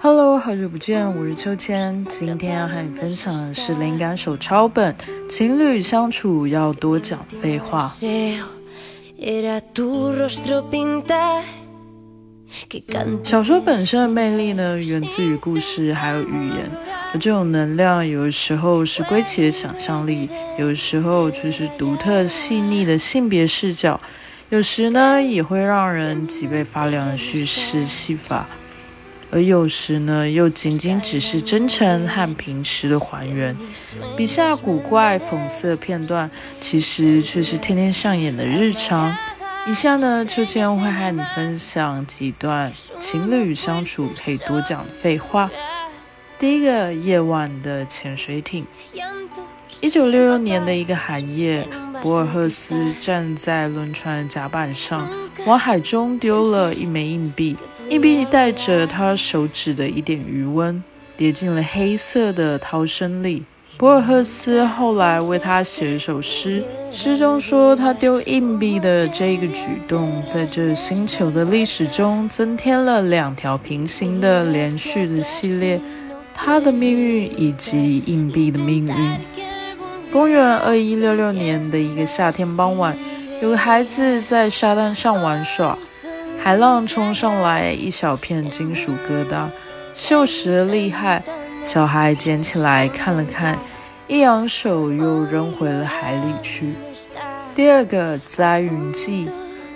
hello 好久不见我是秋千今天要和你分享的是灵感手抄本情侣相处要多讲废话。小说本身的魅力呢源自于故事还有语言。而这种能量有时候是归其的想象力，有时候却是独特细腻的性别视角，有时呢也会让人脊背发凉的叙事戏法，而有时呢又仅仅只是真诚和平实的还原。笔下古怪讽刺的片段，其实却是天天上演的日常。以下呢，秋千会和你分享几段情侣相处可以多讲废话。第一个，夜晚的潜水艇。一九六六年的一个寒夜，博尔赫斯站在轮船的甲板上，往海中丢了一枚硬币，硬币带着他手指的一点余温，跌进了黑色的涛声里。博尔赫斯后来为他写一首诗，诗中说他丢硬币的这个举动，在这星球的历史中增添了两条平行的连续的系列，他的命运以及硬币的命运。公元二一六六年的一个夏天傍晚，有个孩子在沙滩上玩耍，海浪冲上来，一小片金属疙瘩，锈蚀厉害。小孩捡起来看了看，一扬手又扔回了海里去。第二个灾云记，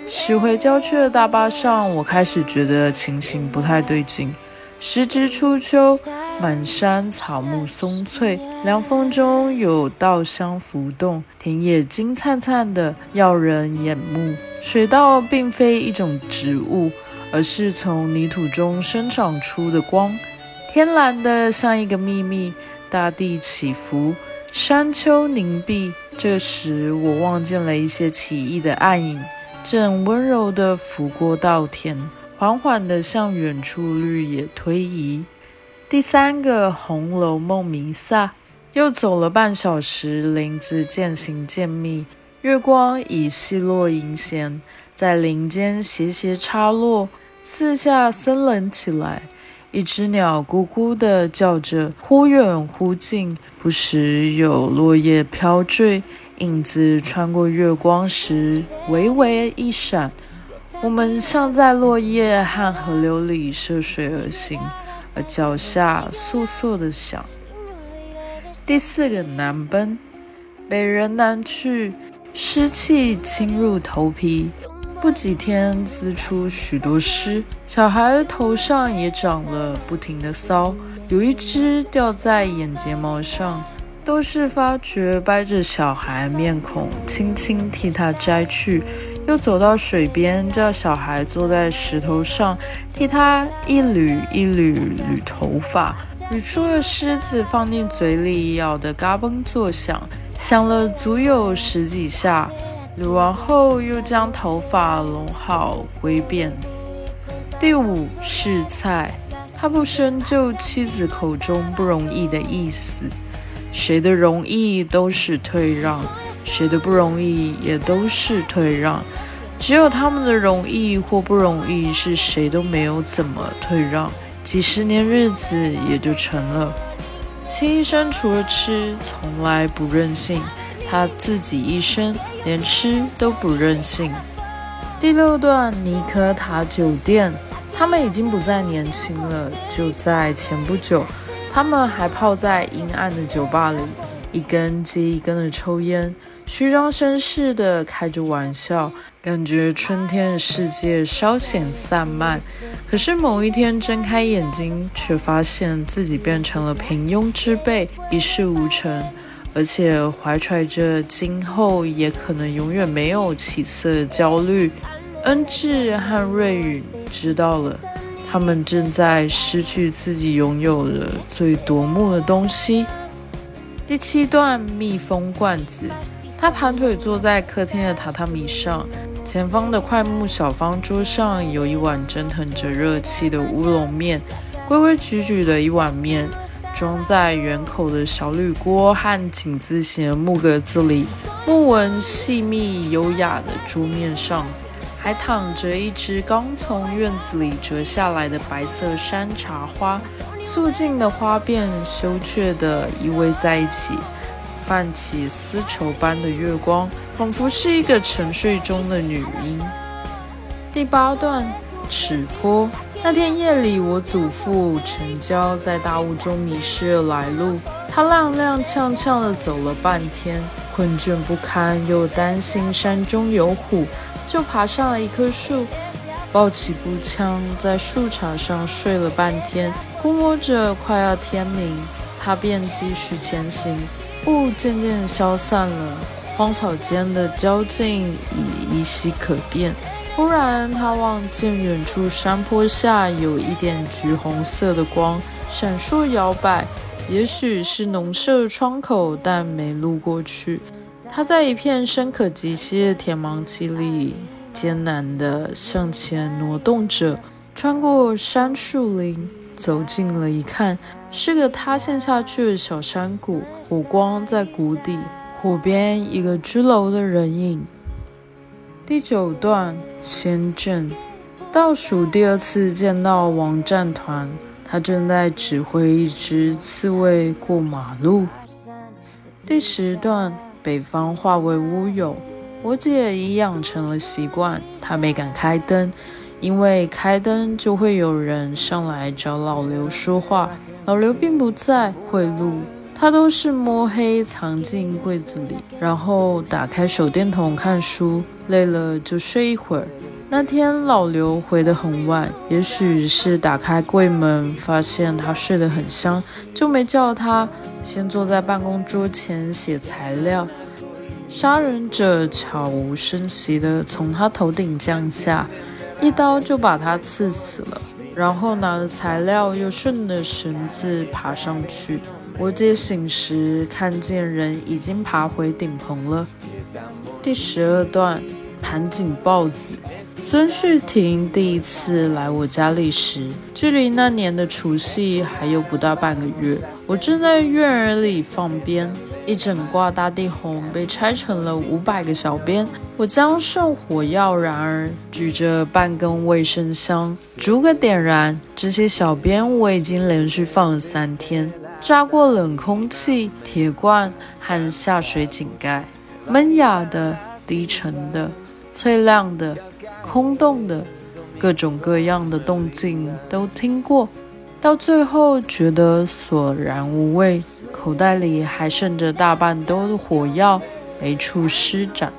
驶回郊区的大巴上，我开始觉得情形不太对劲。时值初秋，满山草木松翠，凉风中有稻香浮动，田野金灿灿的，耀人眼目。水稻并非一种植物，而是从泥土中生长出的光。天蓝的像一个秘密，大地起伏，山丘凝碧。这时，我望见了一些奇异的暗影，正温柔地拂过稻田，缓缓地向远处绿野推移。第三个《红楼梦》弥撒，又走了半小时，林子渐行渐密，月光已稀落银弦，在林间斜斜插落，四下森冷起来。一只鸟咕咕地叫着，忽远忽近，不时有落叶飘坠，影子穿过月光时微微一闪。我们像在落叶和河流里涉水而行，脚下簌簌地响。第四个南奔，北人南去，湿气侵入头皮。不几天，滋出许多虱，小孩头上也长了不停的骚，有一只掉在眼睫毛上。都是发觉掰着小孩面孔，轻轻替他摘去，又走到水边，叫小孩坐在石头上，替他一缕一缕捋头发，捋出了虱子，放进嘴里，咬得嘎嘣作响，响了足有十几下。捋完后，又将头发拢好归便。第五是菜，他不深究妻子口中不容易的意思。谁的容易都是退让，谁的不容易也都是退让。只有他们的容易或不容易，是谁都没有怎么退让，几十年日子也就成了。新医生除了吃，从来不任性。他自己一生连吃都不任性。第六段尼科塔酒店，他们已经不再年轻了。就在前不久，他们还泡在阴暗的酒吧里，一根接一根的抽烟，虚张声势的开着玩笑，感觉春天的世界稍显散漫。可是某一天睁开眼睛，却发现自己变成了平庸之辈，一事无成。而且怀揣着今后也可能永远没有起色的焦虑，恩智和瑞宇知道了，他们正在失去自己拥有的最夺目的东西。第七段蜜蜂罐子，他盘腿坐在客厅的榻榻米上，前方的快木小方桌上有一碗蒸腾着热气的乌龙面，规规矩矩的一碗面。装在圆口的小铝锅和井字形木格子里，木纹细密优雅的桌面上，还躺着一只刚从院子里折下来的白色山茶花，素净的花瓣羞怯地依偎在一起，泛起丝绸般的月光，仿佛是一个沉睡中的女婴。第八段，尺坡。那天夜里，我祖父陈娇在大雾中迷失了来路。他踉踉跄跄地走了半天，困倦不堪，又担心山中有虎，就爬上了一棵树，抱起步枪，在树杈上睡了半天。估摸着快要天明，他便继续前行。雾渐渐消散了，荒草间的交境已依稀可辨。忽然，他望见远处山坡下有一点橘红色的光闪烁摇摆，也许是农舍窗口，但没路过去。他在一片深可及膝的田芒期里艰难地向前挪动着，穿过山树林，走近了一看，是个塌陷下去的小山谷，火光在谷底，火边一个居楼的人影。第九段先阵，倒数第二次见到王战团，他正在指挥一支刺猬过马路。第十段北方化为乌有，我姐已养成了习惯，她没敢开灯，因为开灯就会有人上来找老刘说话，老刘并不在贿赂。他都是摸黑藏进柜子里，然后打开手电筒看书，累了就睡一会儿。那天老刘回得很晚，也许是打开柜门发现他睡得很香，就没叫他，先坐在办公桌前写材料。杀人者悄无声息地从他头顶降下，一刀就把他刺死了，然后拿了材料又顺着绳子爬上去。我姐醒时看见人已经爬回顶棚了。第十二段，盘锦豹子。孙旭婷第一次来我家里时，距离那年的除夕还有不到半个月。我正在院儿里放鞭，一整挂大地红被拆成了五百个小鞭。我将圣火药燃儿，举着半根卫生香，逐个点燃。这些小鞭我已经连续放了三天。扎过冷空气铁罐和下水井盖，闷哑的、低沉的、脆亮的、空洞的，各种各样的动静都听过。到最后觉得索然无味，口袋里还剩着大半兜的火药，没处施展。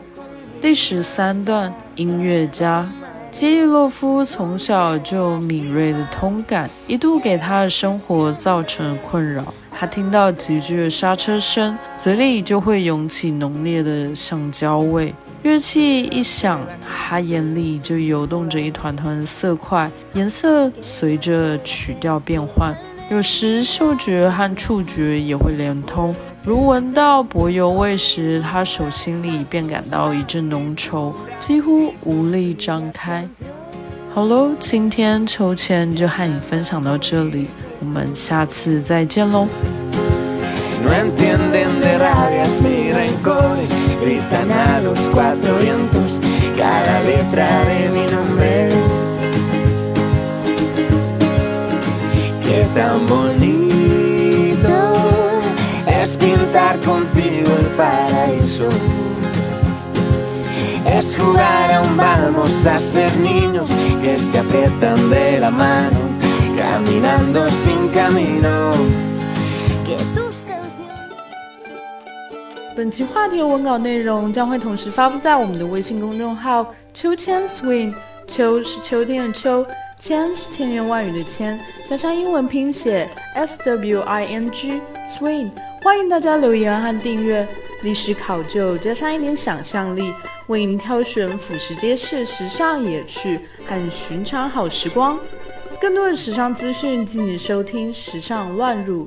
第十三段，音乐家。基洛夫从小就敏锐的通感，一度给他的生活造成困扰。他听到急剧的刹车声，嘴里就会涌起浓烈的橡胶味。乐器一响，他眼里就游动着一团团的色块，颜色随着曲调变换。有时嗅觉和触觉也会连通。如闻到柏油味时，他手心里便感到一阵浓稠，几乎无力张开。好喽，今天秋千就和你分享到这里，我们下次再见喽。contigo el paraíso. Es jugar a un vamos a ser niños que se aprietan de la mano, caminando sin camino. 本期话题文稿内容将会同时发布在我们的微信公众号“秋千 swing”。秋是秋天的秋， 千是千言万语的千，加上英文拼写 s w i n g swing。欢迎大家留言和订阅，历史考究加上一点想象力，为您挑选俯拾皆是时尚野趣和寻常好时光。更多的时尚资讯，敬请收听《时尚乱入》。